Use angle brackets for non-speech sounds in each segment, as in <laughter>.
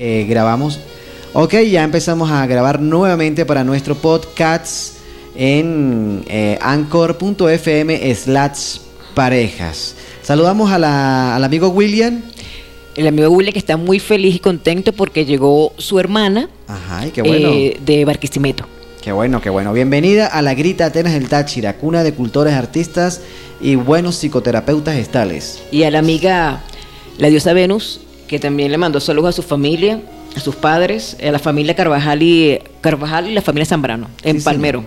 eh, grabamos. Ok, ya empezamos a grabar nuevamente para nuestro podcast en eh, anchor.fm slash parejas. Saludamos a la- al amigo William. El amigo William que está muy feliz y contento porque llegó su hermana Ajá, y qué bueno. eh, de Barquisimeto. Qué bueno, qué bueno. Bienvenida a la Grita Atenas del Táchira, cuna de cultores, artistas y buenos psicoterapeutas estales. Y a la amiga, la diosa Venus, que también le mandó saludos a su familia, a sus padres, a la familia Carvajal y, Carvajal y la familia Zambrano, en Sí, Palmero.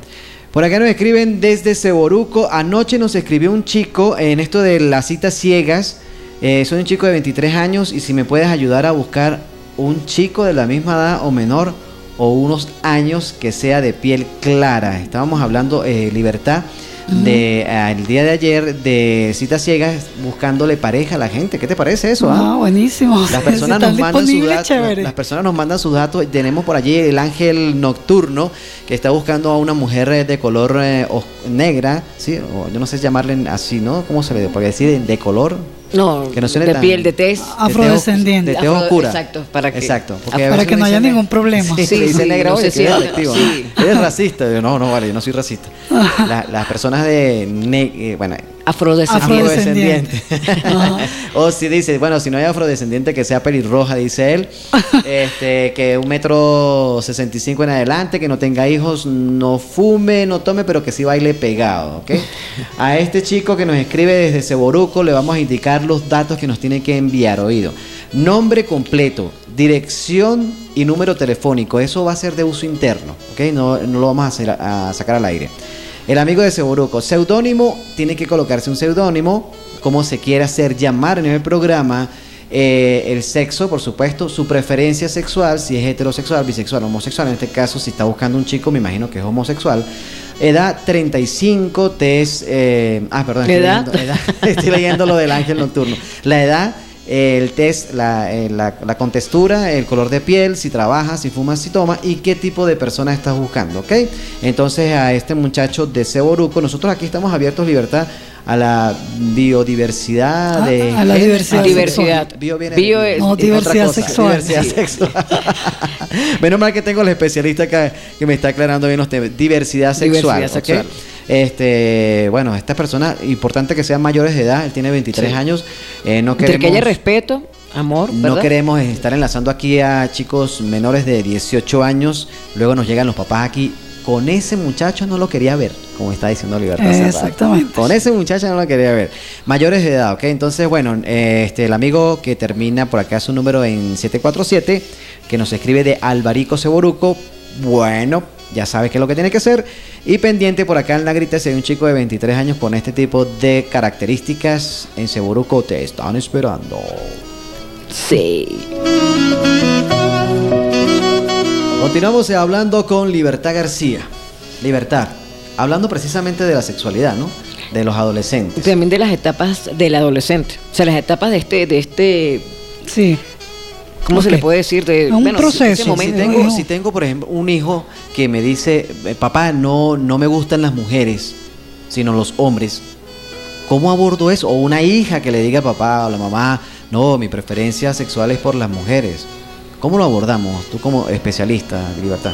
Por acá nos escriben desde Ceboruco. Anoche nos escribió un chico en esto de las citas ciegas. Eh, soy un chico de 23 años y si me puedes ayudar a buscar un chico de la misma edad o menor o unos años que sea de piel clara. Estábamos hablando, eh, Libertad, de eh, el día de ayer de citas ciegas buscándole pareja a la gente. ¿Qué te parece eso? ah? Ah, buenísimo. Las <laughs> personas nos mandan sus datos. Las personas nos mandan sus datos. Tenemos por allí el ángel nocturno que está buscando a una mujer eh, de color eh, negra, sí, o yo no sé llamarle así, ¿no? ¿Cómo se le puede decir? De color. No, Que no suene de piel, de tez. Afrodescendiente. De tez Afro- oscura. exacto, para que- Exacto. para que no haya ningún problema. Sí, Sí, dicen sí, negra, no oye, se Sí. Eres racista. Yo, no, no, vale, yo no soy racista. <laughs> La- las personas de... ne- eh, bueno, Afrodescendiente. Afrodescendiente. <laughs> O si dice, bueno, si no hay afrodescendiente que sea pelirroja, dice él, <laughs> este, que un metro sesenta y cinco en adelante, que no tenga hijos, no fume, no tome, pero que sí baile pegado, ¿ok? A este chico que nos escribe desde Ceboruco le vamos a indicar los datos que nos tiene que enviar, oído. Nombre completo, dirección y número telefónico, eso va a ser de uso interno, ¿ok? No, no lo vamos a, hacer- a sacar al aire. El amigo de Seboruco, seudónimo, tiene que colocarse un seudónimo, como se quiera hacer llamar en el programa, eh, el sexo, por supuesto, su preferencia sexual, si es heterosexual, bisexual, homosexual, en este caso, si está buscando un chico, me imagino que es homosexual. Edad 35, test, eh, ah, perdón, estoy leyendo, edad, <laughs> estoy leyendo lo del ángel nocturno. La edad, el test, la, eh, la, la contextura, el color de piel, si trabaja, si fuma, si toma y qué tipo de persona estás buscando, ¿ok? Entonces a este muchacho de Ceboruco, nosotros aquí estamos abiertos, libertad, a la biodiversidad A- de... a la diversidad Ah, Diversidad. Bio No, diversidad sexual. Diversidad Sí. sexual. <laughs> Menos mal que tengo el especialista acá que me está aclarando bien los temas. Diversidad sexual. Diversidad ¿ok? sexual. Este, bueno, esta persona, importante que sean mayores de edad, él tiene 23 Sí. años. eh, no Entre queremos, que haya respeto, amor, no ¿verdad? queremos estar enlazando aquí a chicos menores de 18 años. Luego nos llegan los papás aquí. Con ese muchacho no lo quería ver, como está diciendo Libertad. Exactamente. Con ese muchacho no lo quería ver. Mayores de edad, ¿ok? Entonces, bueno, eh, este, el amigo que termina por acá su número en 747, que nos escribe de Alvarico Ceboruco, bueno, ya sabes qué es lo que tiene que hacer. Y pendiente por acá en la grita, si hay un chico de 23 años con este tipo de características en Ceboruco, te están esperando. Sí. Continuamos hablando con Libertad García. Libertad, hablando precisamente de la sexualidad, ¿no? De los adolescentes. También de las etapas del adolescente. O sea, las etapas de este, de este, Sí. ¿Cómo se le puede decir? De, Un bueno, proceso. ese Si tengo, si tengo, por ejemplo, un hijo que me dice, "Eh, papá, no, no me gustan las mujeres, sino los hombres, ¿cómo abordo eso? O una hija que le diga a papá o a la mamá, no, mi preferencia sexual es por las mujeres. ¿Cómo lo abordamos? Tú como especialista, Libertad.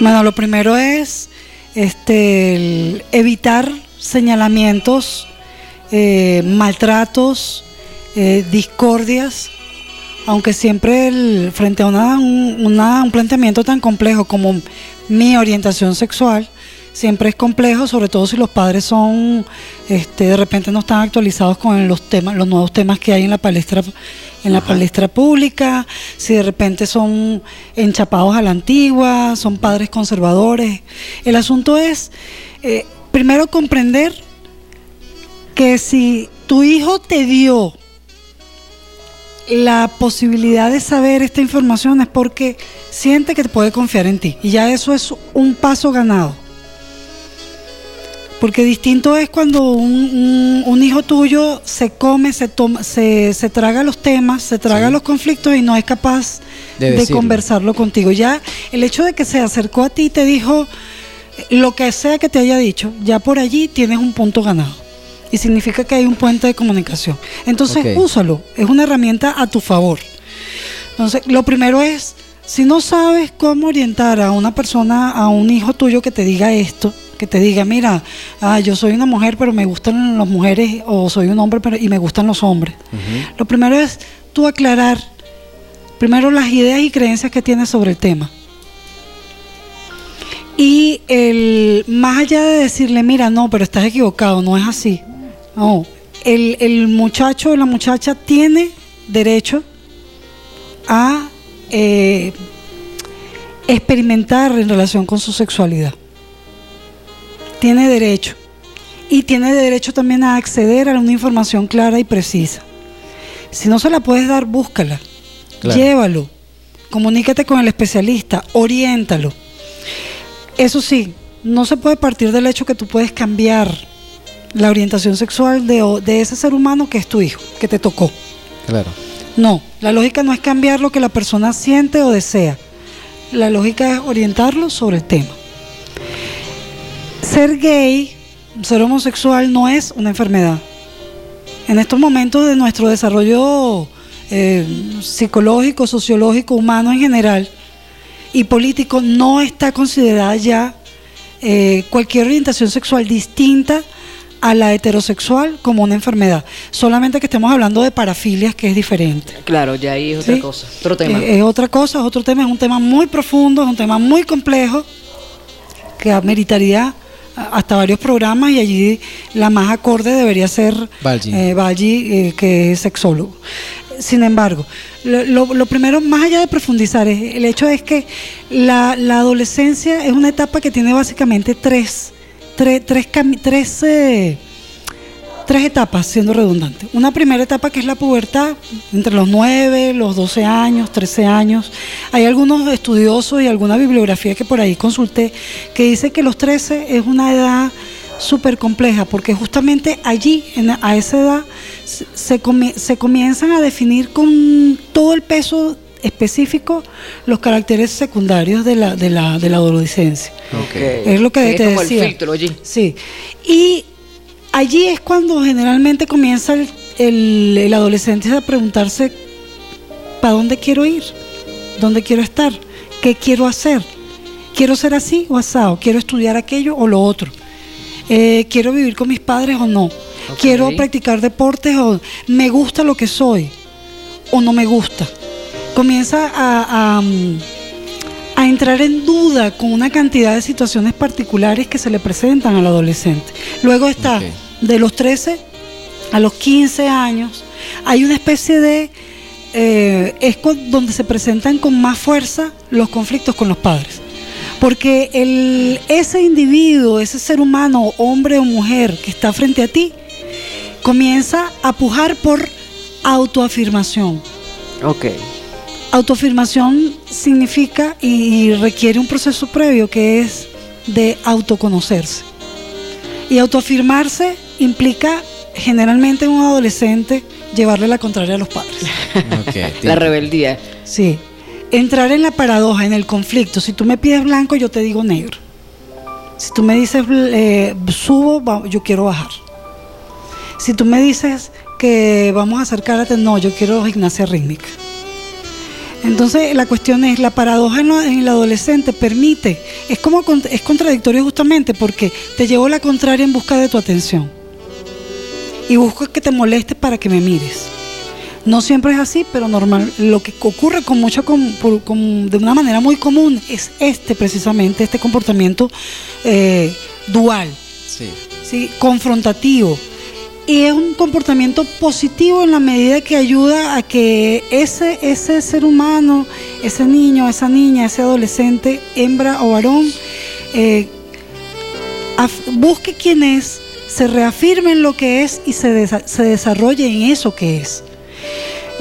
Bueno, lo primero es este, el evitar señalamientos, eh, maltratos, eh, discordias, aunque siempre el- frente a una- un, una- un planteamiento tan complejo como mi orientación sexual, siempre es complejo, sobre todo si los padres son, este, de repente no están actualizados con los temas, los nuevos temas que hay en la palestra, en la palestra pública, si de repente son enchapados a la antigua, son padres conservadores. El asunto es, eh, primero comprender que si tu hijo te dio la posibilidad de saber esta información es porque siente que te puede confiar en ti. Y ya eso es un paso ganado. Porque distinto es cuando un, un- un hijo tuyo se come, se, toma, se, se traga los temas, se traga Sí. los conflictos y no es capaz De de, conversarlo contigo. Ya el hecho de que se acercó a ti y te dijo lo que sea que te haya dicho, ya por allí tienes un punto ganado. Y significa que hay un puente de comunicación. Entonces úsalo, es una herramienta a tu favor. Entonces, lo primero es, si no sabes cómo orientar a una persona, a un hijo tuyo que te diga esto, que te diga, mira, ah, yo soy una mujer pero me gustan las mujeres, o soy un hombre pero, y me gustan los hombres. Lo primero es tú aclarar, primero las ideas y creencias que tienes sobre el tema. Y el, más allá de decirle, mira, no, pero estás equivocado, no es así. No, el, el muchacho o la muchacha tiene derecho a eh, experimentar en relación con su sexualidad. Tiene derecho. Y tiene derecho también a acceder a una información clara y precisa. Si no se la puedes dar, búscala. Llévalo. Comunícate con el especialista. Oriéntalo. Eso sí, no se puede partir del hecho que tú puedes cambiar la orientación sexual de, de ese ser humano que es tu hijo, que te tocó. Claro. No, la lógica no es cambiar lo que la persona siente o desea. La lógica es orientarlo sobre el tema. Ser gay, ser homosexual no es una enfermedad. En estos momentos de nuestro desarrollo eh, psicológico, sociológico, humano en general y político, no está considerada ya eh, cualquier orientación sexual distinta a la heterosexual como una enfermedad. Solamente que estemos hablando de parafilias, que es diferente. Claro, ya ahí es otra cosa, otro tema. Eh, es otra cosa, es otro tema, es un tema muy profundo, es un tema muy complejo que ameritaría hasta varios programas y allí la más acorde debería ser Balgi, eh, eh, que es sexólogo. Sin embargo, lo, lo, primero, más allá de profundizar, es, el hecho es que la, la adolescencia es una etapa que tiene básicamente tres tres, tres, eh, tres etapas, siendo redundante. Una primera etapa que es la pubertad, entre los 9, los 12 años, 13 años. Hay algunos estudiosos y alguna bibliografía que por ahí consulté que dice que los 13 es una edad súper compleja, porque justamente allí, en, a esa edad, se, se comienzan a definir con todo el peso específico los caracteres secundarios de la, de la, de la adolescencia. Es lo que te decía. allí. Sí. Y allí es cuando generalmente comienza el, el, adolescente a preguntarse, ¿para dónde quiero ir? ¿Dónde quiero estar? ¿Qué quiero hacer? ¿Quiero ser así o asado? ¿Quiero estudiar aquello o lo otro? Eh, ¿Quiero vivir con mis padres o no? ¿Quiero practicar deportes o me gusta lo que soy o no me gusta? Comienza a, a, entrar en duda con una cantidad de situaciones particulares que se le presentan al adolescente. Luego está de los 13 a los 15 años, hay una especie de... Eh, es donde se presentan con más fuerza los conflictos con los padres. Porque el, ese individuo, ese ser humano, hombre o mujer que está frente a ti, comienza a pujar por autoafirmación. Ok. Autoafirmación significa y requiere un proceso previo que es de autoconocerse. Y autoafirmarse implica generalmente en un adolescente llevarle la contraria a los padres. <laughs> la rebeldía. Sí. Entrar en la paradoja, en el conflicto. Si tú me pides blanco, yo te digo negro. Si tú me dices eh, subo, yo quiero bajar. Si tú me dices que vamos a acercarte, no, yo quiero gimnasia rítmica. Entonces la cuestión es, la paradoja en, el adolescente permite, es como es contradictorio justamente porque te llevo la contraria en busca de tu atención. Y busco que te moleste para que me mires. No siempre es así, pero normal. Lo que ocurre con mucho, de una manera muy común es este precisamente, este comportamiento eh, dual, sí. ¿sí? confrontativo y es un comportamiento positivo en la medida que ayuda a que ese, ese ser humano, ese niño, esa niña, ese adolescente, hembra o varón, eh, busque quién es, se reafirme en lo que es y se, se desarrolle en eso que es.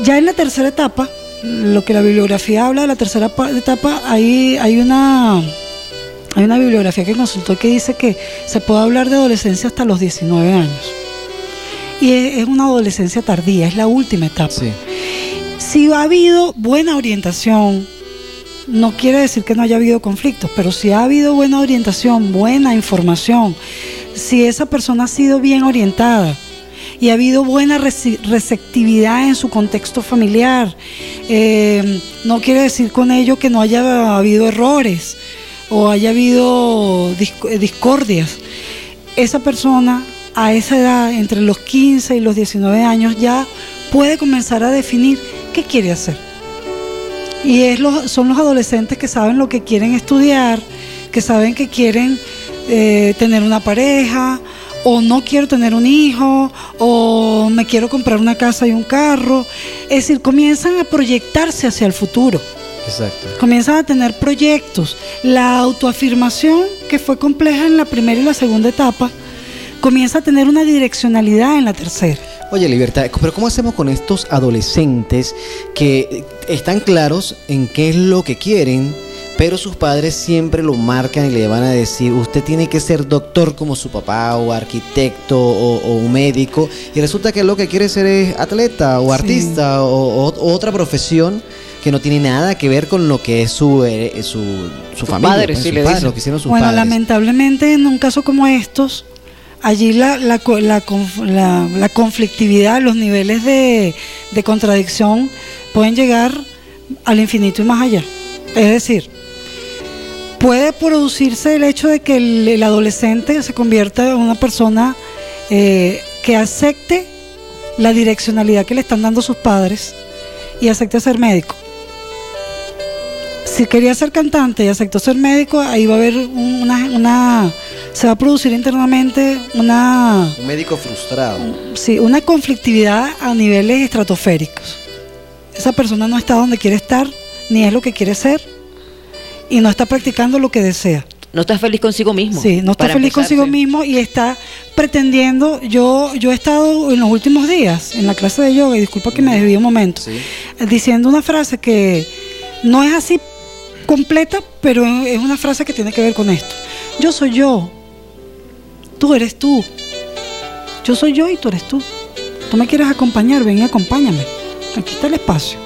Ya en la tercera etapa, lo que la bibliografía habla de la tercera etapa, ahí hay una, hay una bibliografía que consultó que dice que se puede hablar de adolescencia hasta los 19 años y es, una adolescencia tardía, es la última etapa. Si ha habido buena orientación, no quiere decir que no haya habido conflictos, pero si ha habido buena orientación, buena información, si esa persona ha sido bien orientada y ha habido buena receptividad en su contexto familiar, Eh, no quiere decir con ello que no haya habido errores o haya habido disc- discordias. Esa persona a esa edad, entre los 15 y los 19 años, ya puede comenzar a definir qué quiere hacer. Y es los, son los adolescentes que saben lo que quieren estudiar, que saben que quieren eh, tener una pareja, o no quiero tener un hijo, o me quiero comprar una casa y un carro. Es decir, comienzan a proyectarse hacia el futuro, Exacto. comienzan a tener proyectos. La autoafirmación, que fue compleja en la primera y la segunda etapa, comienza a tener una direccionalidad en la tercera. Oye, Libertad, pero ¿cómo hacemos con estos adolescentes que están claros en qué es lo que quieren, pero sus padres siempre lo marcan y le van a decir, usted tiene que ser doctor como su papá, o arquitecto, o, o un médico, y resulta que lo que quiere ser es atleta, o Sí. artista, o, o- o otra profesión que no tiene nada que ver con lo que es su, eh, su, su familia, padres, pues, sí, sus le padres, dicen. lo que hicieron sus bueno, padres. lamentablemente en un caso como estos, allí la, la, la la- conflictividad, los niveles de, de contradicción pueden llegar al infinito y más allá. Es decir, puede producirse el hecho de que el, adolescente se convierta en una persona eh, que acepte la direccionalidad que le están dando sus padres y acepte ser médico. Si quería ser cantante y aceptó ser médico, ahí va a haber un- una, una se va a producir internamente una, Un médico frustrado. sí, una conflictividad a niveles estratosféricos. Esa persona no está donde quiere estar, ni es lo que quiere ser, y no está practicando lo que desea. No estás feliz consigo mismo. Sí, no está feliz consigo mismo y está pretendiendo. Yo, yo he estado en los últimos días en la clase de yoga, y disculpa que me desvíe un momento, Sí. diciendo una frase que no es así completa, pero es una frase que tiene que ver con esto. Yo soy yo, tú eres tú. Yo soy yo y tú eres tú. Tú me quieres acompañar, ven y acompáñame. Aquí está el espacio.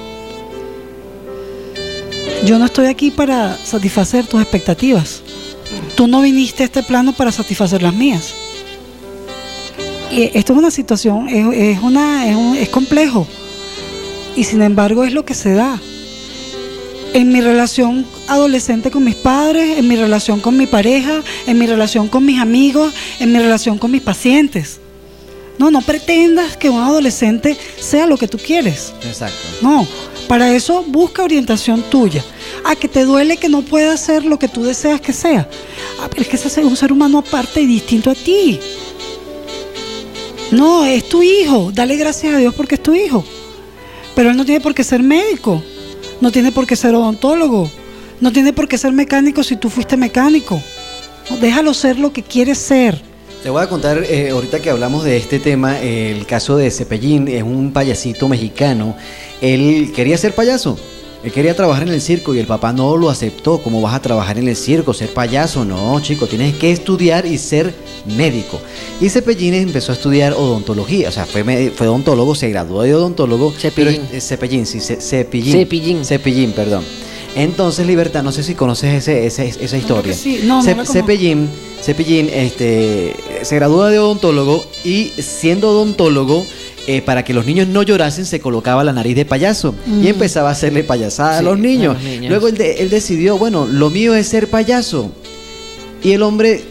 Yo no estoy aquí para satisfacer tus expectativas. Tú no viniste a este plano para satisfacer las mías. Y esto es una situación, es, una, un- es complejo. Y sin embargo es lo que se da. En mi relación adolescente con mis padres, en mi relación con mi pareja, en mi relación con mis amigos, en mi relación con mis pacientes. No, no pretendas que un adolescente sea lo que tú quieres. Exacto. No, para eso busca orientación tuya. A que te duele que no pueda ser lo que tú deseas que sea. Ah, pero es que ese es un ser humano aparte y distinto a ti. No, es tu hijo. Dale gracias a Dios porque es tu hijo. Pero él no tiene por qué ser médico. No tiene por qué ser odontólogo. No tiene por qué ser mecánico si tú fuiste mecánico. Déjalo ser lo que quiere ser. Te voy a contar, eh, ahorita que hablamos de este tema, el caso de Cepellín, es un payasito mexicano. Él quería ser payaso, él quería trabajar en el circo y el papá no lo aceptó. ¿Cómo vas a trabajar en el circo, ser payaso? No, chico, tienes que estudiar y ser médico. Y Cepellín empezó a estudiar odontología, o sea, fue, odontólogo, se graduó de odontólogo. Cepillín. pero- eh, Cepellín, sí, Ce- Cepillín. Cepillín. Cepillín, perdón. Entonces, Libertad, no sé si conoces ese, ese- esa historia. sí. No, no Ce- la conozco. Cepillín, Cepillín este, se gradúa de odontólogo y siendo odontólogo, eh, para que los niños no llorasen, se colocaba la nariz de payaso y empezaba a hacerle payasada a los niños. a los niños. Luego él, de- él decidió, bueno, lo mío es ser payaso. Y el hombre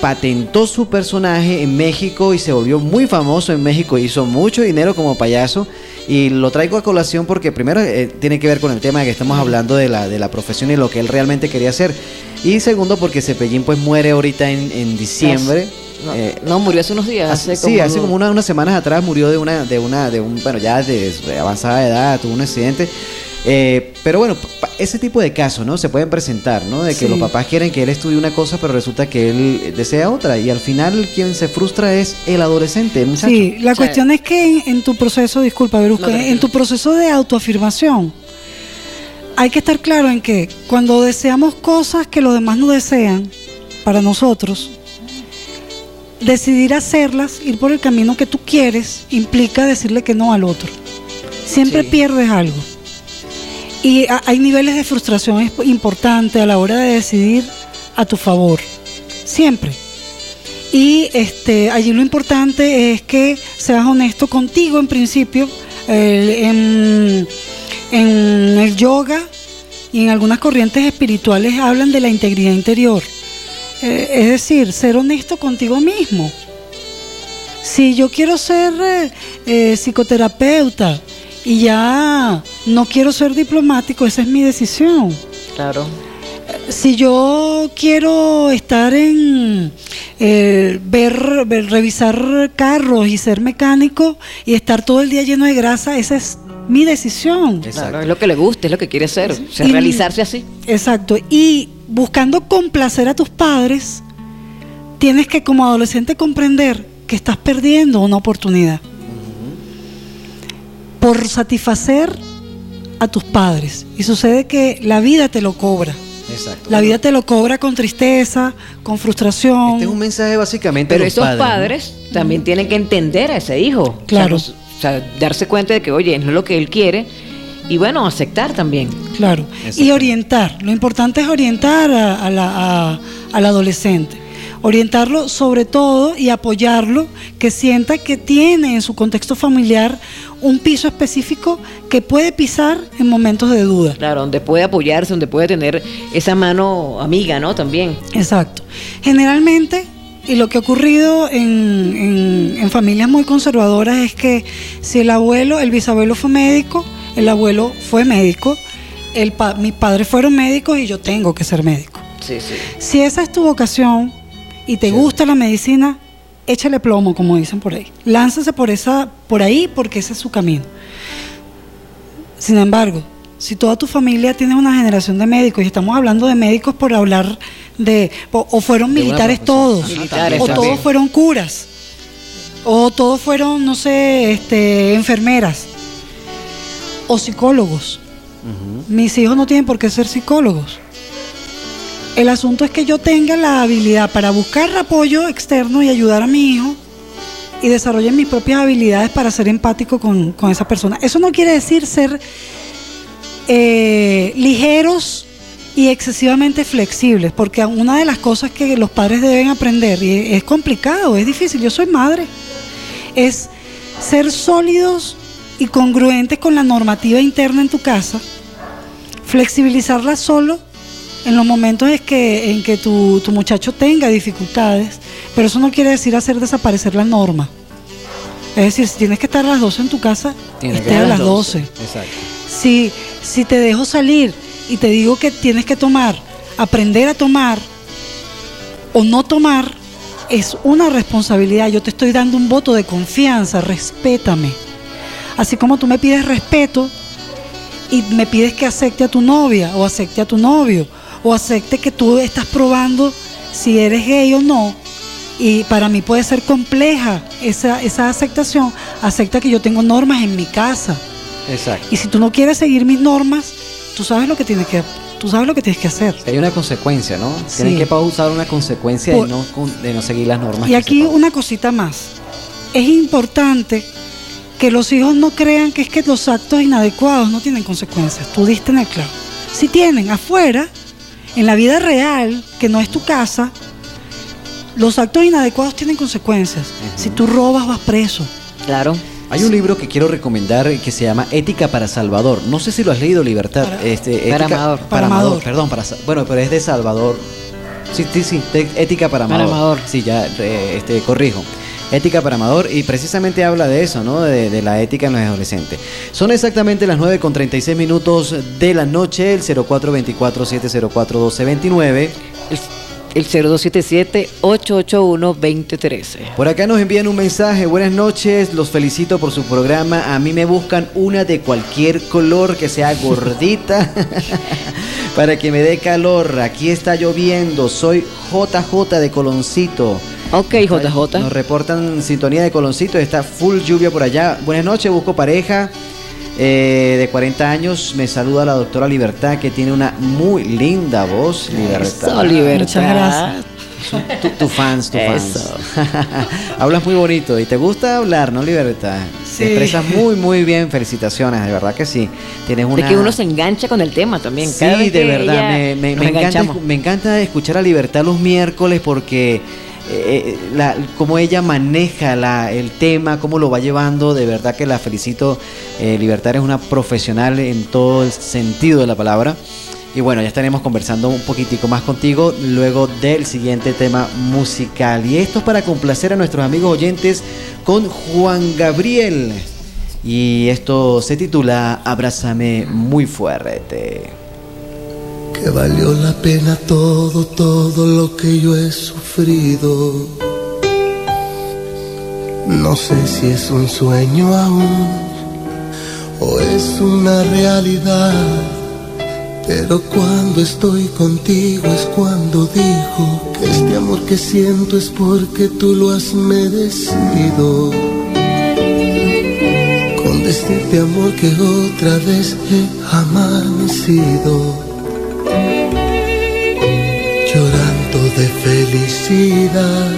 patentó su personaje en México y se volvió muy famoso en México, hizo mucho dinero como payaso y lo traigo a colación porque primero eh, tiene que ver con el tema de que estamos hablando de la, de la profesión y lo que él realmente quería hacer y segundo porque Cepellín pues muere ahorita en, en diciembre. No, Eh, no, murió hace unos días. Hace, hace sí, hace como una- unas semanas atrás murió de una, de una, de un, bueno, ya de avanzada edad, tuvo un accidente. Eh, pero bueno, ese tipo de casos, ¿no? Se pueden presentar, ¿no? De que Sí. los papás quieren que él estudie una cosa, pero resulta que él desea otra. Y al final quien se frustra es el adolescente, el muchacho. Sí, la Sí. cuestión es que en, en tu proceso, disculpa, Verusca, No, en tu proceso de autoafirmación, hay que estar claro en que cuando deseamos cosas que los demás no desean para nosotros, decidir hacerlas, ir por el camino que tú quieres, implica decirle que no al otro. Siempre Sí. pierdes algo. Y hay niveles de frustración es- importantes a la hora de decidir a tu favor. Siempre. Y este, allí lo importante es que seas honesto contigo en principio, en, En el yoga y en algunas corrientes espirituales hablan de la integridad interior. Eh, es decir, ser honesto contigo mismo. Si yo quiero ser eh, eh, psicoterapeuta y ya no quiero ser diplomático, esa es mi decisión. Claro. Si yo quiero estar en ver, ver- revisar carros y ser mecánico y estar todo el día lleno de grasa, esa es mi decisión. Exacto. Claro, es lo que le gusta, es lo que quiere hacer, o sea, Y- realizarse así. Exacto. Y buscando complacer a tus padres, tienes que como adolescente comprender que estás perdiendo una oportunidad por satisfacer a tus padres. Y sucede que la vida te lo cobra. Exacto. La vida te lo cobra con tristeza, con frustración. Este es un mensaje básicamente Pero de los esos padres. padres, ¿no? también tienen que entender a ese hijo. Claro. O sea, no- o sea, darse cuenta de que, oye, no es lo que él quiere. Y bueno, aceptar también. Claro. Y orientar. Lo importante es orientar a- a la- a- al adolescente. Orientarlo sobre todo y apoyarlo, que sienta que tiene en su contexto familiar un piso específico que puede pisar en momentos de duda. Claro, donde puede apoyarse, donde puede tener esa mano amiga, ¿no? También. Exacto. Generalmente, y lo que ha ocurrido en, en- en familias muy conservadoras es que si el abuelo, el bisabuelo fue médico, el abuelo fue médico, el pa- mis padres fueron médicos y yo tengo que ser médico. Sí, sí. Si esa es tu vocación y te gusta la medicina, échale plomo, como dicen por ahí. Lánzase por esa, por ahí, porque ese es su camino. Sin embargo, si toda tu familia tiene una generación de médicos, y estamos hablando de médicos por hablar de, o, o fueron De militares todos, Ajá, Militares o también. todos fueron curas, o todos fueron, no sé, este, enfermeras, o psicólogos. Mis hijos no tienen por qué ser psicólogos. El asunto es que yo tenga la habilidad para buscar apoyo externo y ayudar a mi hijo y desarrolle mis propias habilidades para ser empático con, con esa persona. Eso no quiere decir ser eh, ligeros y excesivamente flexibles, porque una de las cosas que los padres deben aprender, y es complicado, es difícil, yo soy madre, es ser sólidos y congruentes con la normativa interna en tu casa, flexibilizarla solo en los momentos en que, en que tu, tu muchacho tenga dificultades, pero eso no quiere decir hacer desaparecer la norma. Es decir, si tienes que estar a las 12 en tu casa, esté a las 12. Exacto. Si, si te dejo salir y te digo que tienes que tomar, aprender a tomar o no tomar, es una responsabilidad. Yo te estoy dando un voto de confianza, respétame. Así como tú me pides respeto y me pides que acepte a tu novia o acepte a tu novio o acepte que tú estás probando si eres gay o no. Y para mí puede ser compleja esa, esa aceptación. Acepta que yo tengo normas en mi casa. Exacto. Y si tú no quieres seguir mis normas, tú sabes lo que tienes que, tú sabes lo que tienes que hacer. Hay una consecuencia, ¿no? Sí. Tienen que pausar una consecuencia Por- de, no, de no seguir las normas. Y aquí una cosita más. Es importante que los hijos no crean que es que los actos inadecuados no tienen consecuencias. Tú diste en el clavo. Si tienen afuera, en la vida real, que no es tu casa, los actos inadecuados tienen consecuencias. Si tú robas, vas preso. Claro. Hay un libro que quiero recomendar que se llama Ética para Salvador. No sé si lo has leído, Libertad. Para- este, Para Amador. Para, Para Amador. Amador. Perdón, para bueno, pero es de Salvador. Sí, sí, sí. Ética para Para Amador. Amador. Sí, ya eh, este, corrijo. Ética para Amador y precisamente habla de eso, ¿no? De, de la ética en los adolescentes. Son exactamente las 9 con 36 minutos de la noche, el 0424-704-1229. El, el 0277-881-2013. Por acá nos envían un mensaje. Buenas noches, los felicito por su programa. A mí me buscan una de cualquier color que sea gordita <laughs> para que me dé calor. Aquí está lloviendo. Soy JJ de Coloncito. Ok, JJ. Nos reportan sintonía de Coloncito. Está full lluvia por allá. Buenas noches, busco pareja. Eh, de 40 años, me saluda la doctora Libertad, que tiene una muy linda voz. Libertad. Eso, Libertad. Muchas gracias. Tu, tu fans, tu fans. <laughs> Hablas muy bonito y te gusta hablar, ¿no, Libertad? Sí. Te expresas muy, muy bien. Felicitaciones, de verdad que sí. Tienes una... De que uno se engancha con el tema también. Sí, Cada vez de verdad. Me, me- me encanta, me encanta escuchar a Libertad los miércoles porque eh, la, cómo ella maneja el tema, cómo lo va llevando, de verdad que la felicito. Eh, Libertad es una profesional en todo el sentido de la palabra. Y bueno, ya estaremos conversando un poquitico más contigo luego del siguiente tema musical. Y esto es para complacer a nuestros amigos oyentes con Juan Gabriel. Y esto se titula Abrázame muy fuerte. Que valió la pena todo, todo lo que yo he sufrido. No sé si es un sueño aún o es una realidad pero cuando estoy contigo es cuando digo que este amor que siento es porque tú lo has merecido. Con decirte amor que otra vez he amanecido. De felicidad,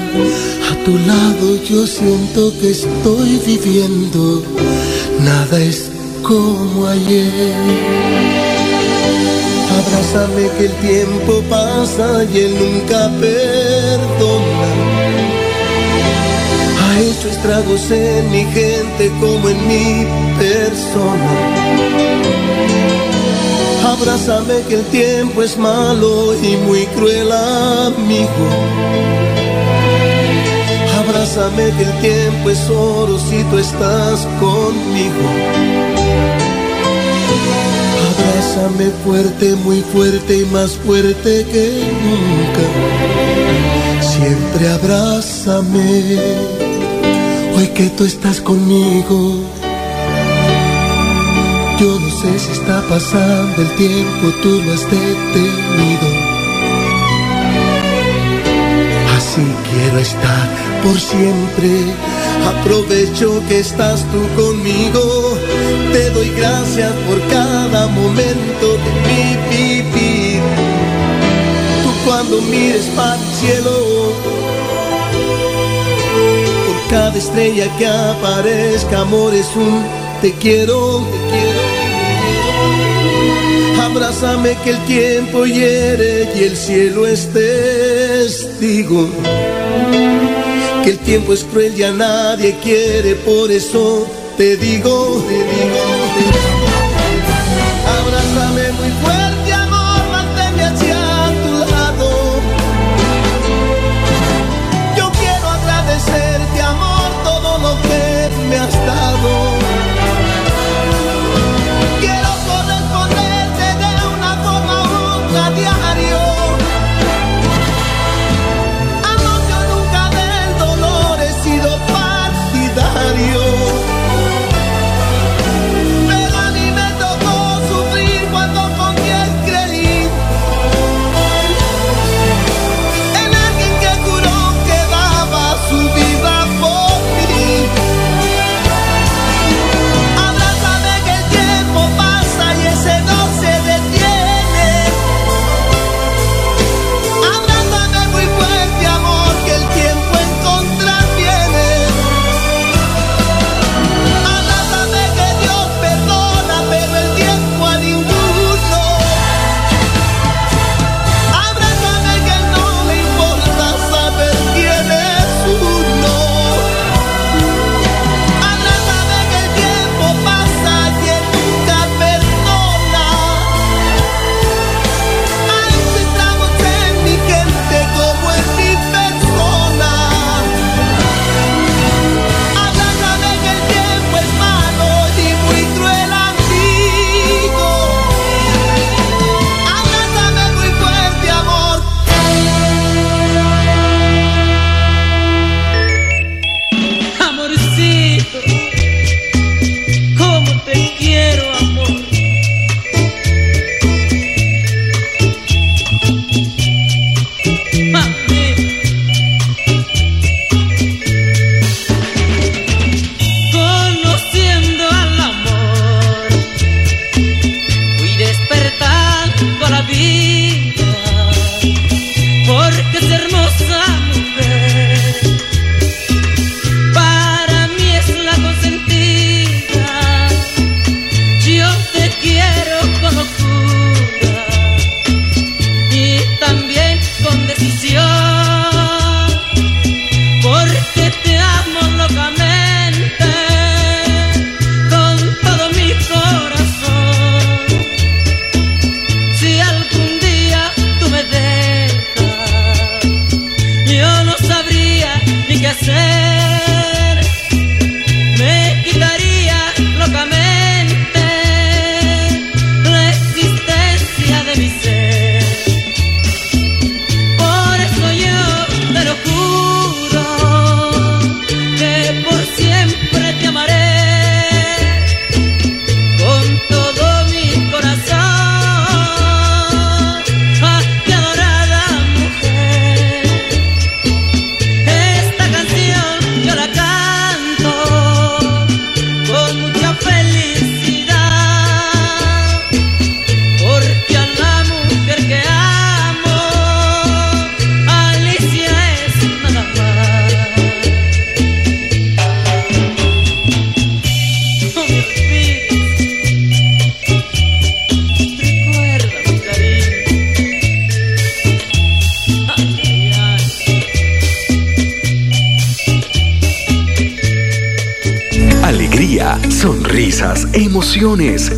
a tu lado yo siento que estoy viviendo. Nada es como ayer. Abrázame que el tiempo pasa y él nunca perdona. Ha hecho estragos en mi gente como en mi persona. Abrázame que el tiempo es malo y muy cruel amigo. Abrázame que el tiempo es oro si tú estás conmigo. Abrázame fuerte, muy fuerte y más fuerte que nunca. Siempre abrázame, hoy que tú estás conmigo. Yo no sé si está pasando el tiempo, tú lo has detenido. Así quiero estar por siempre. Aprovecho que estás tú conmigo te doy gracias por cada momento de mi vivir. Tú cuando mires para el cielo, por cada estrella que aparezca, amor es un te quiero, te quiero. Abrázame que el tiempo hiere y el cielo es testigo. Que el tiempo es cruel y a nadie quiere, por eso te digo, te digo.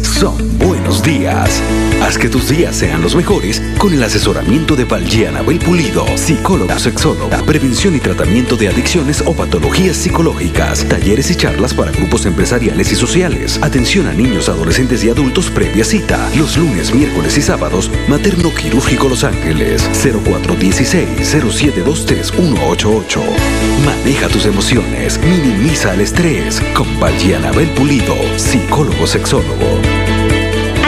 Son buenos días. Haz que tus días sean los mejores con el asesoramiento de Valgiana Bel Pulido, psicóloga, sexóloga, prevención y tratamiento de adicciones o patologías psicológicas, talleres y charlas para grupos empresariales y sociales, atención a niños, adolescentes y adultos previa cita, los lunes, miércoles y sábados, materno quirúrgico Los Ángeles, 0416-0723-188. Maneja tus emociones, minimiza el estrés con Valgiana Bel Pulido, psicólogo sexólogo.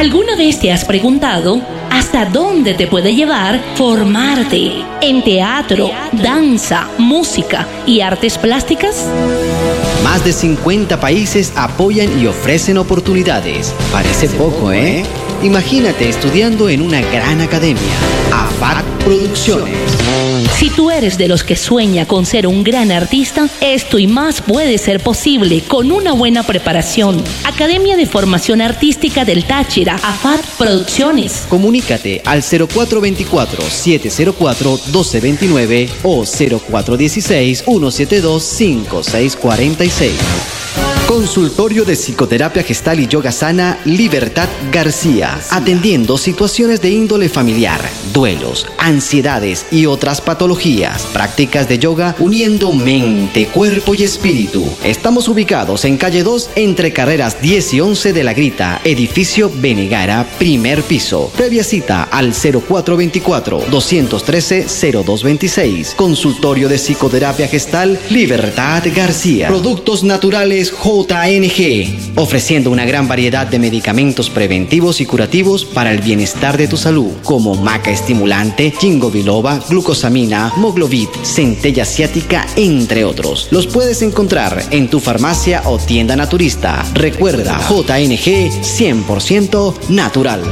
¿Alguna vez te has preguntado hasta dónde te puede llevar formarte en teatro, danza, música y artes plásticas? Más de 50 países apoyan y ofrecen oportunidades. Parece poco, ¿eh? Imagínate estudiando en una gran academia, AFAT Producciones. Si tú eres de los que sueña con ser un gran artista, esto y más puede ser posible con una buena preparación. Academia de Formación Artística del Táchira, AFAT Producciones. Comunícate al 0424-704-1229 o 0416-172-5646. Consultorio de Psicoterapia Gestal y Yoga Sana Libertad García, atendiendo situaciones de índole familiar, duelos, ansiedades y otras patologías. Prácticas de yoga uniendo mente, cuerpo y espíritu. Estamos ubicados en calle 2 entre carreras 10 y 11 de la Grita, edificio Benegara, primer piso. Previa cita al 0424-213-0226. Consultorio de Psicoterapia Gestal Libertad García. Productos naturales JNG, ofreciendo una gran variedad de medicamentos preventivos y curativos para el bienestar de tu salud, como maca estimulante, jingo biloba, glucosamina, moglovit, centella asiática, entre otros. Los puedes encontrar en tu farmacia o tienda naturista. Recuerda, JNG 100% natural.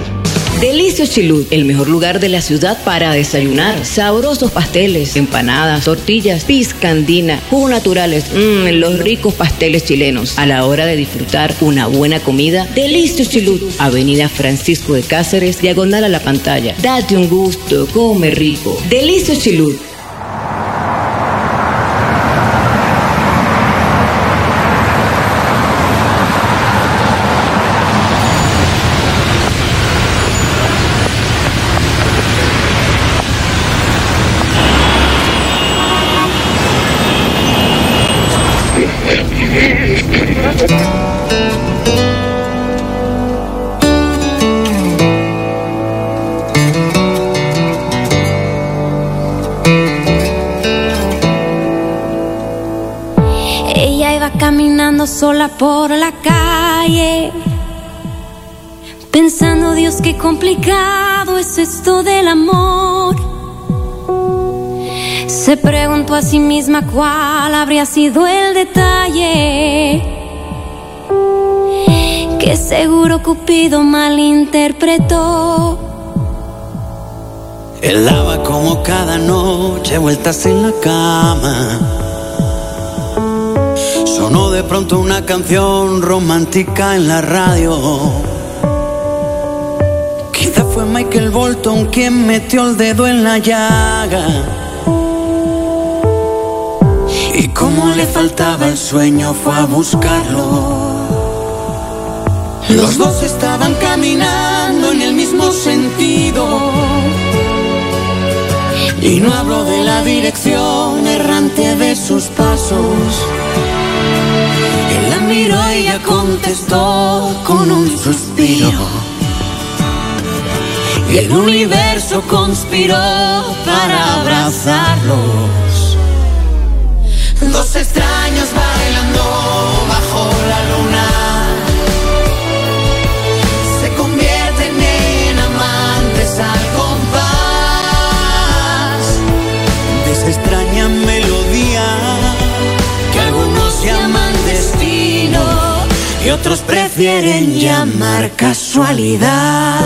Delicios Chilud, el mejor lugar de la ciudad para desayunar. Sabrosos pasteles, empanadas, tortillas, piscandina, jugos naturales, mmm, los ricos pasteles chilenos. A la hora de disfrutar una buena comida, Delicios Chilud, Avenida Francisco de Cáceres, diagonal a la pantalla. Date un gusto, come rico. Delicios Chilud. Por la calle, pensando, Dios, qué complicado es esto del amor. Se preguntó a sí misma cuál habría sido el detalle que seguro Cupido malinterpretó. Él daba como cada noche vueltas en la cama. Sonó de pronto una canción romántica en la radio. Quizá fue Michael Bolton quien metió el dedo en la llaga. Y como le faltaba el sueño fue a buscarlo. Los dos estaban caminando en el mismo sentido. Y no hablo de la dirección errante de sus pasos. Él la miró y ella contestó con un suspiro. Y el universo conspiró para abrazarlos. Dos extraños bailando bajo la luna. Y otros prefieren llamar casualidad.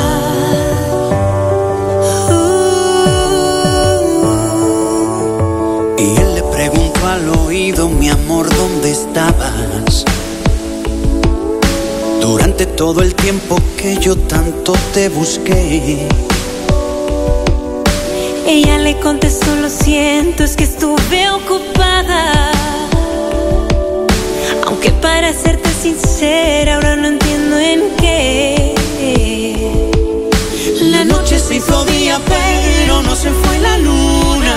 Y él le preguntó al oído, mi amor, ¿dónde estabas? Durante todo el tiempo que yo tanto te busqué. Ella le contestó, lo siento, es que estuve ocupada. Aunque para serte sincera, ahora no entiendo en qué. La noche se hizo día, pero no se fue la luna.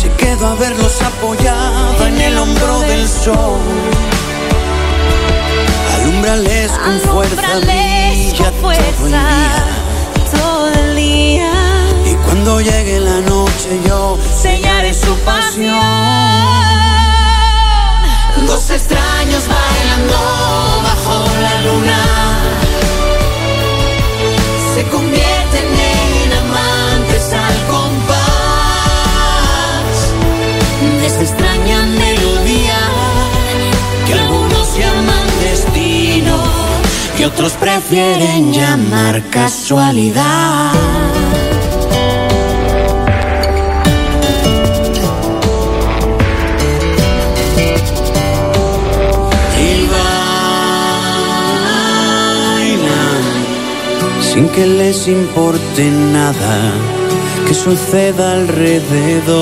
Se quedó a verlos apoyada en el hombro del sol. Alumbrales con fuerza, brilla con fuerza todo el día. todo el día. Y cuando llegue la noche yo sellaré su pasión. Dos extraños bailando bajo la luna se convierten en amantes al compás de esa extraña melodía que algunos llaman destino y otros prefieren llamar casualidad. Sin que les importe nada que suceda alrededor.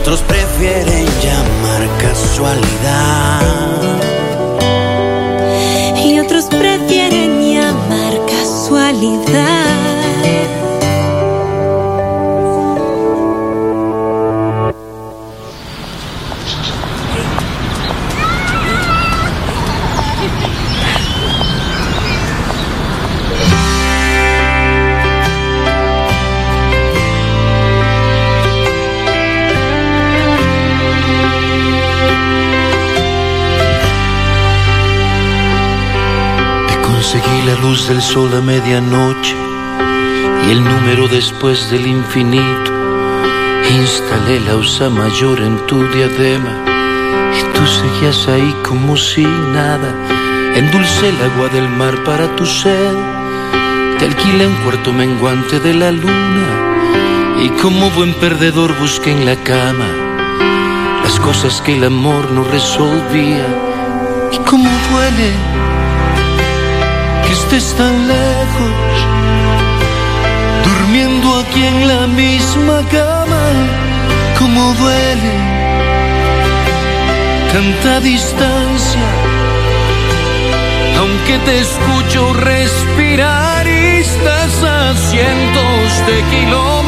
Otros prefieren llamar casualidad. Luz del sol a medianoche y el número después del infinito. Instalé la usa mayor en tu diadema y tú seguías ahí como si nada. Endulcé el agua del mar para tu sed. Te alquilé un cuarto menguante de la luna y como buen perdedor busqué en la cama las cosas que el amor no resolvía. Y cómo duele estés tan lejos, durmiendo aquí en la misma cama, como duele tanta distancia, aunque te escucho respirar y estás a cientos de kilómetros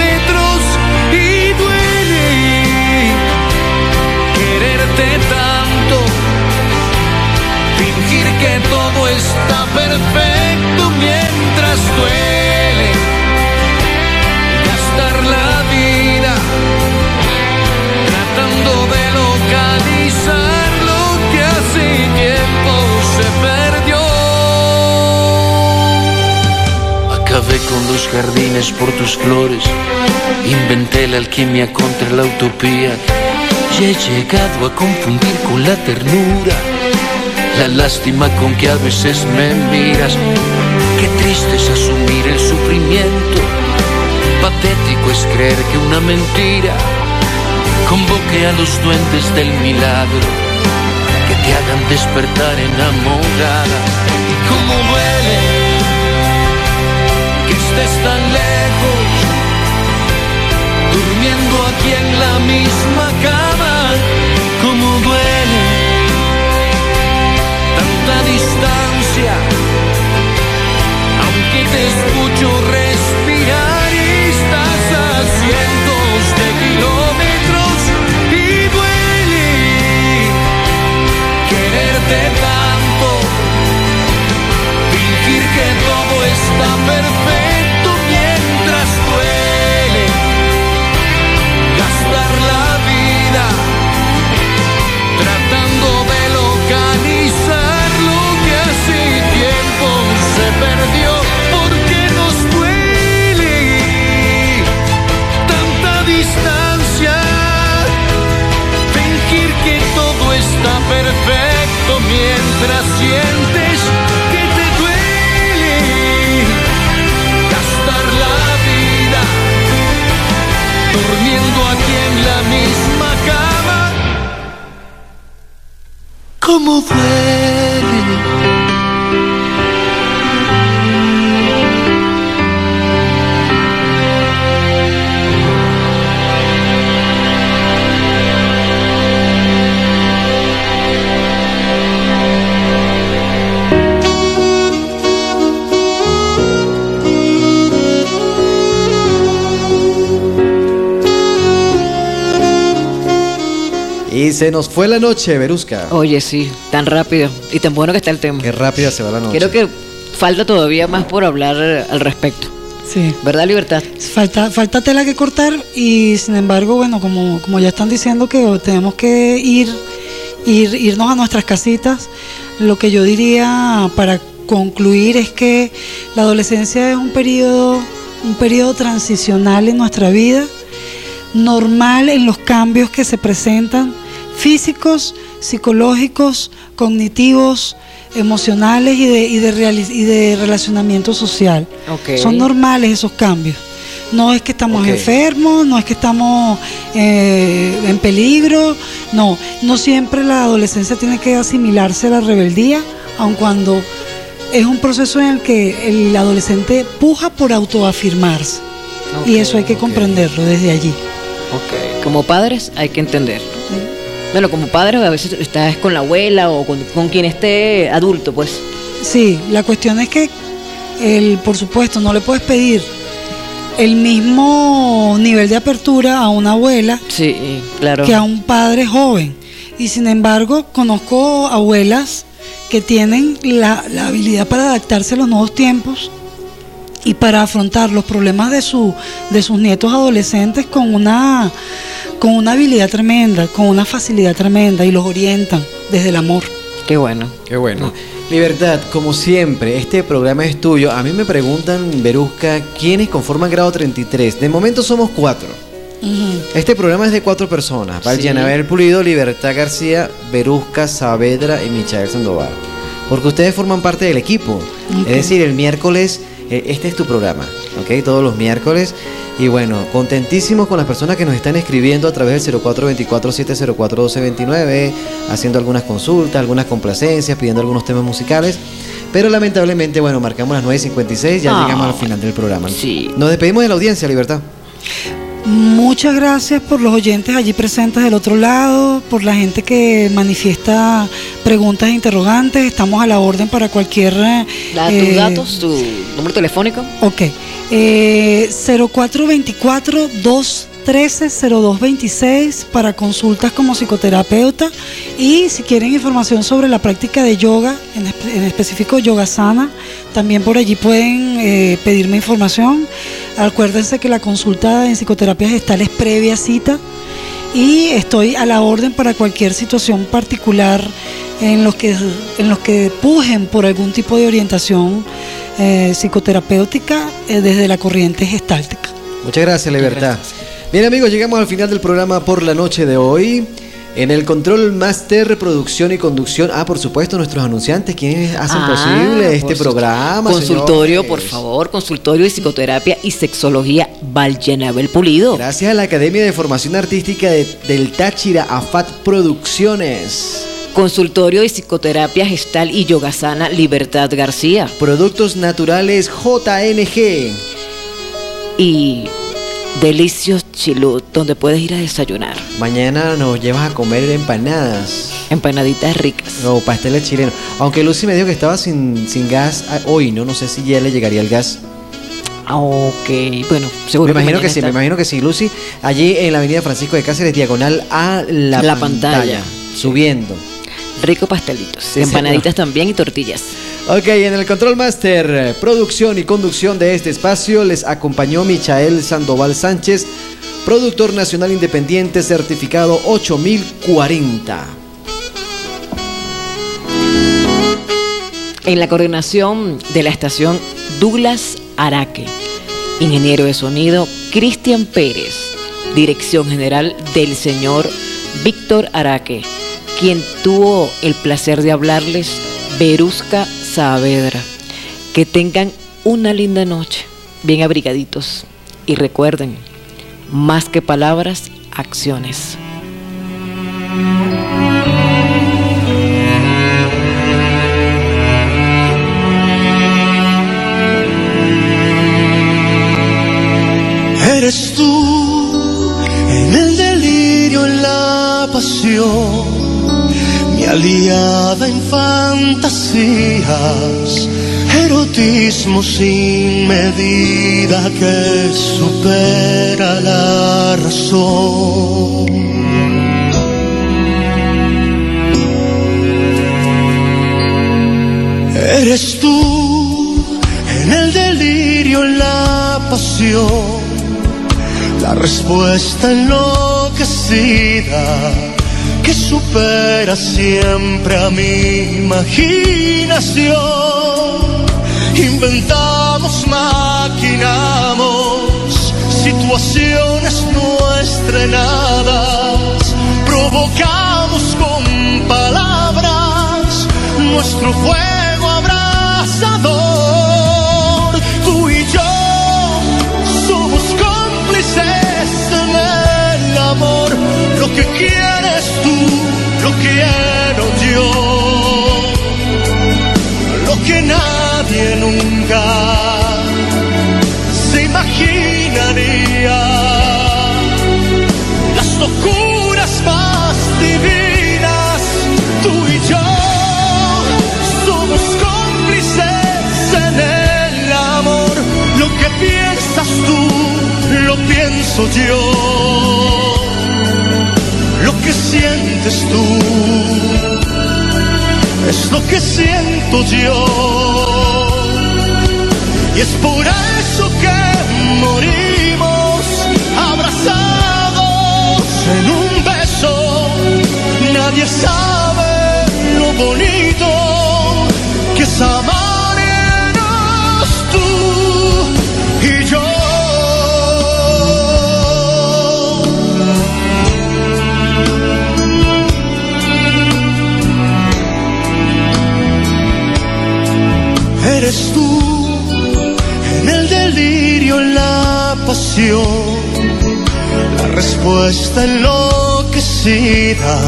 que todo está perfecto mientras duele. Gastar la vida tratando de localizar lo que hace tiempo se perdió. Acabé con los jardines por tus flores, inventé la alquimia contra la utopía. Y he llegado a confundir con la ternura la lástima con que a veces me miras. Qué triste es asumir el sufrimiento, patético es creer que una mentira convoque a los duendes del milagro que te hagan despertar enamorada. Como duele que estés tan lejos, durmiendo aquí en la misma cama. Como duele tanta se nos fue la noche, Verusca. Oye, sí, tan rápido y tan bueno que está el tema. Qué rápida se va la noche. Creo que falta todavía más por hablar al respecto. Sí. ¿Verdad, Libertad? Falta, falta tela que cortar y sin embargo, bueno, como, como ya están diciendo que tenemos que ir, ir, irnos a nuestras casitas, lo que yo diría para concluir es que la adolescencia es un periodo, un periodo transicional en nuestra vida, normal en los cambios que se presentan, físicos, psicológicos, cognitivos, emocionales y de, y de, y de relacionamiento social. Son normales esos cambios. No es que estamos enfermos, no es que estamos eh, en peligro, no. No siempre la adolescencia tiene que asimilarse a la rebeldía, aun cuando es un proceso en el que el adolescente puja por autoafirmarse. y eso hay que comprenderlo desde allí. Ok. Como padres hay que entender. Bueno, como padres a veces estás con la abuela o con, con quien esté adulto, pues. Sí, la cuestión es que, el, por supuesto, no le puedes pedir el mismo nivel de apertura a una abuela Sí, claro. que a un padre joven. Y sin embargo, conozco abuelas que tienen la, la habilidad para adaptarse a los nuevos tiempos y para afrontar los problemas de, su, de sus nietos adolescentes con una, con una habilidad tremenda, con una facilidad tremenda y los orientan desde el amor. Qué bueno. Qué bueno. Libertad, como siempre, este programa es tuyo. A mí me preguntan, Verusca, ¿quiénes conforman grado 33? De momento somos cuatro. Este programa es de cuatro personas. Valjanabel Pulido, Libertad García, Verusca Saavedra y Michael Sandoval. Porque ustedes forman parte del equipo. Es decir, el miércoles, este es tu programa, ¿ok? Todos los miércoles. Y bueno, contentísimos con las personas que nos están escribiendo a través del 0424-704-1229, haciendo algunas consultas, algunas complacencias, pidiendo algunos temas musicales. Pero lamentablemente, bueno, marcamos las 9.56, ya Ah, llegamos al final del programa. sí. Nos despedimos de la audiencia, Libertad. Muchas gracias por los oyentes allí presentes del otro lado, por la gente que manifiesta preguntas e interrogantes. Estamos a la orden para cualquier... Da tus eh, datos, tu número telefónico. Ok. Eh, 0424-213-0226 para consultas como psicoterapeuta. Y si quieren información sobre la práctica de yoga, en, espe- en específico yoga sana, también por allí pueden eh, pedirme información. Acuérdense que la consulta en psicoterapia gestal es previa cita y estoy a la orden para cualquier situación particular en los que en los que pujen por algún tipo de orientación eh, psicoterapéutica eh, desde la corriente gestáltica. Muchas gracias, Libertad. Bien, amigos, llegamos al final del programa por la noche de hoy. En el control master, producción y conducción. Ah, por supuesto, nuestros anunciantes, quienes hacen Ah, posible este programa. Consultorio, señores. por favor, consultorio de psicoterapia y sexología Vallenabel Pulido. Gracias a la Academia de Formación Artística de- del Táchira, AFAT Producciones. Consultorio de psicoterapia gestal y yogasana Libertad García. Productos naturales JNG. Y Delicios Chilut, donde puedes ir a desayunar. Mañana nos llevas a comer empanadas. Empanaditas ricas. O pasteles chilenos. Aunque Lucy me dijo que estaba sin, sin gas ah, hoy, ¿no? No sé si ya le llegaría el gas. Ah, Ok, bueno, seguro me imagino que, sí, me imagino que sí, Lucy. Allí en la avenida Francisco de Cáceres, diagonal a la, La pantalla, pantalla. Subiendo. Rico pastelitos. Sí, empanaditas también y tortillas. Ok, en el Control Master, eh, producción y conducción de este espacio, les acompañó Michael Sandoval Sánchez, productor nacional independiente certificado 8040. En la coordinación de la estación Douglas Araque. Ingeniero de sonido Cristian Pérez. Dirección general del señor Víctor Araque. Quien tuvo el placer de hablarles, Berusca Saavedra. Que tengan una linda noche, bien abrigaditos. Y recuerden, más que palabras, acciones. Eres tú en el delirio, en la pasión, aliada en fantasías, erotismo sin medida que supera la razón. Eres tú en el delirio, en la pasión la respuesta enloquecida que supera siempre a mi imaginación. Inventamos, maquinamos situaciones no estrenadas, provocamos con palabras nuestro fuego abrasador. Tú y yo somos cómplices en el amor. Lo que quieres lo quiero yo. Lo que nadie nunca se imaginaría. Las locuras más divinas, tú y yo somos cómplices en el amor. Lo que piensas tú, lo pienso yo. Es lo que siento yo. Y es por eso que morimos abrazados en un beso. Nadie sabe lo bonito Eres tú en el delirio, en la pasión, la respuesta enloquecida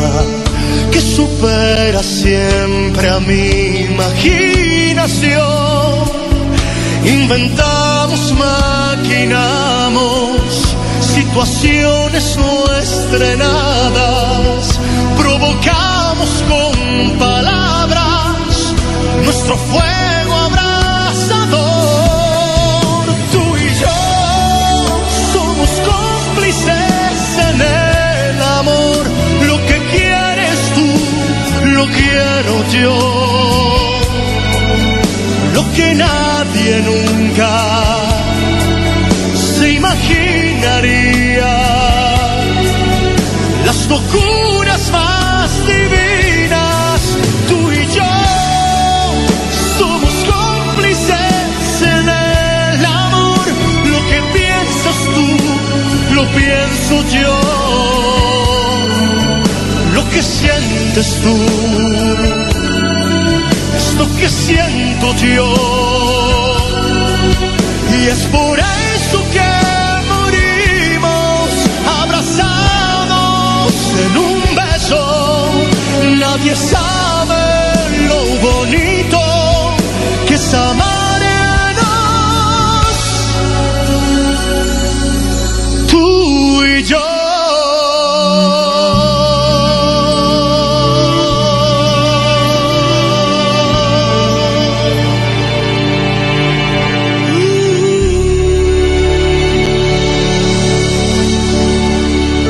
que supera siempre a mi imaginación. Inventamos, maquinamos situaciones no estrenadas, provocamos con palabras locuras más divinas, tú y yo somos cómplices en el amor. Lo que piensas tú, lo pienso yo. Lo que sientes tú, es lo que siento yo. Y es por eso en un beso. Nadie sabe lo bonito que es amar.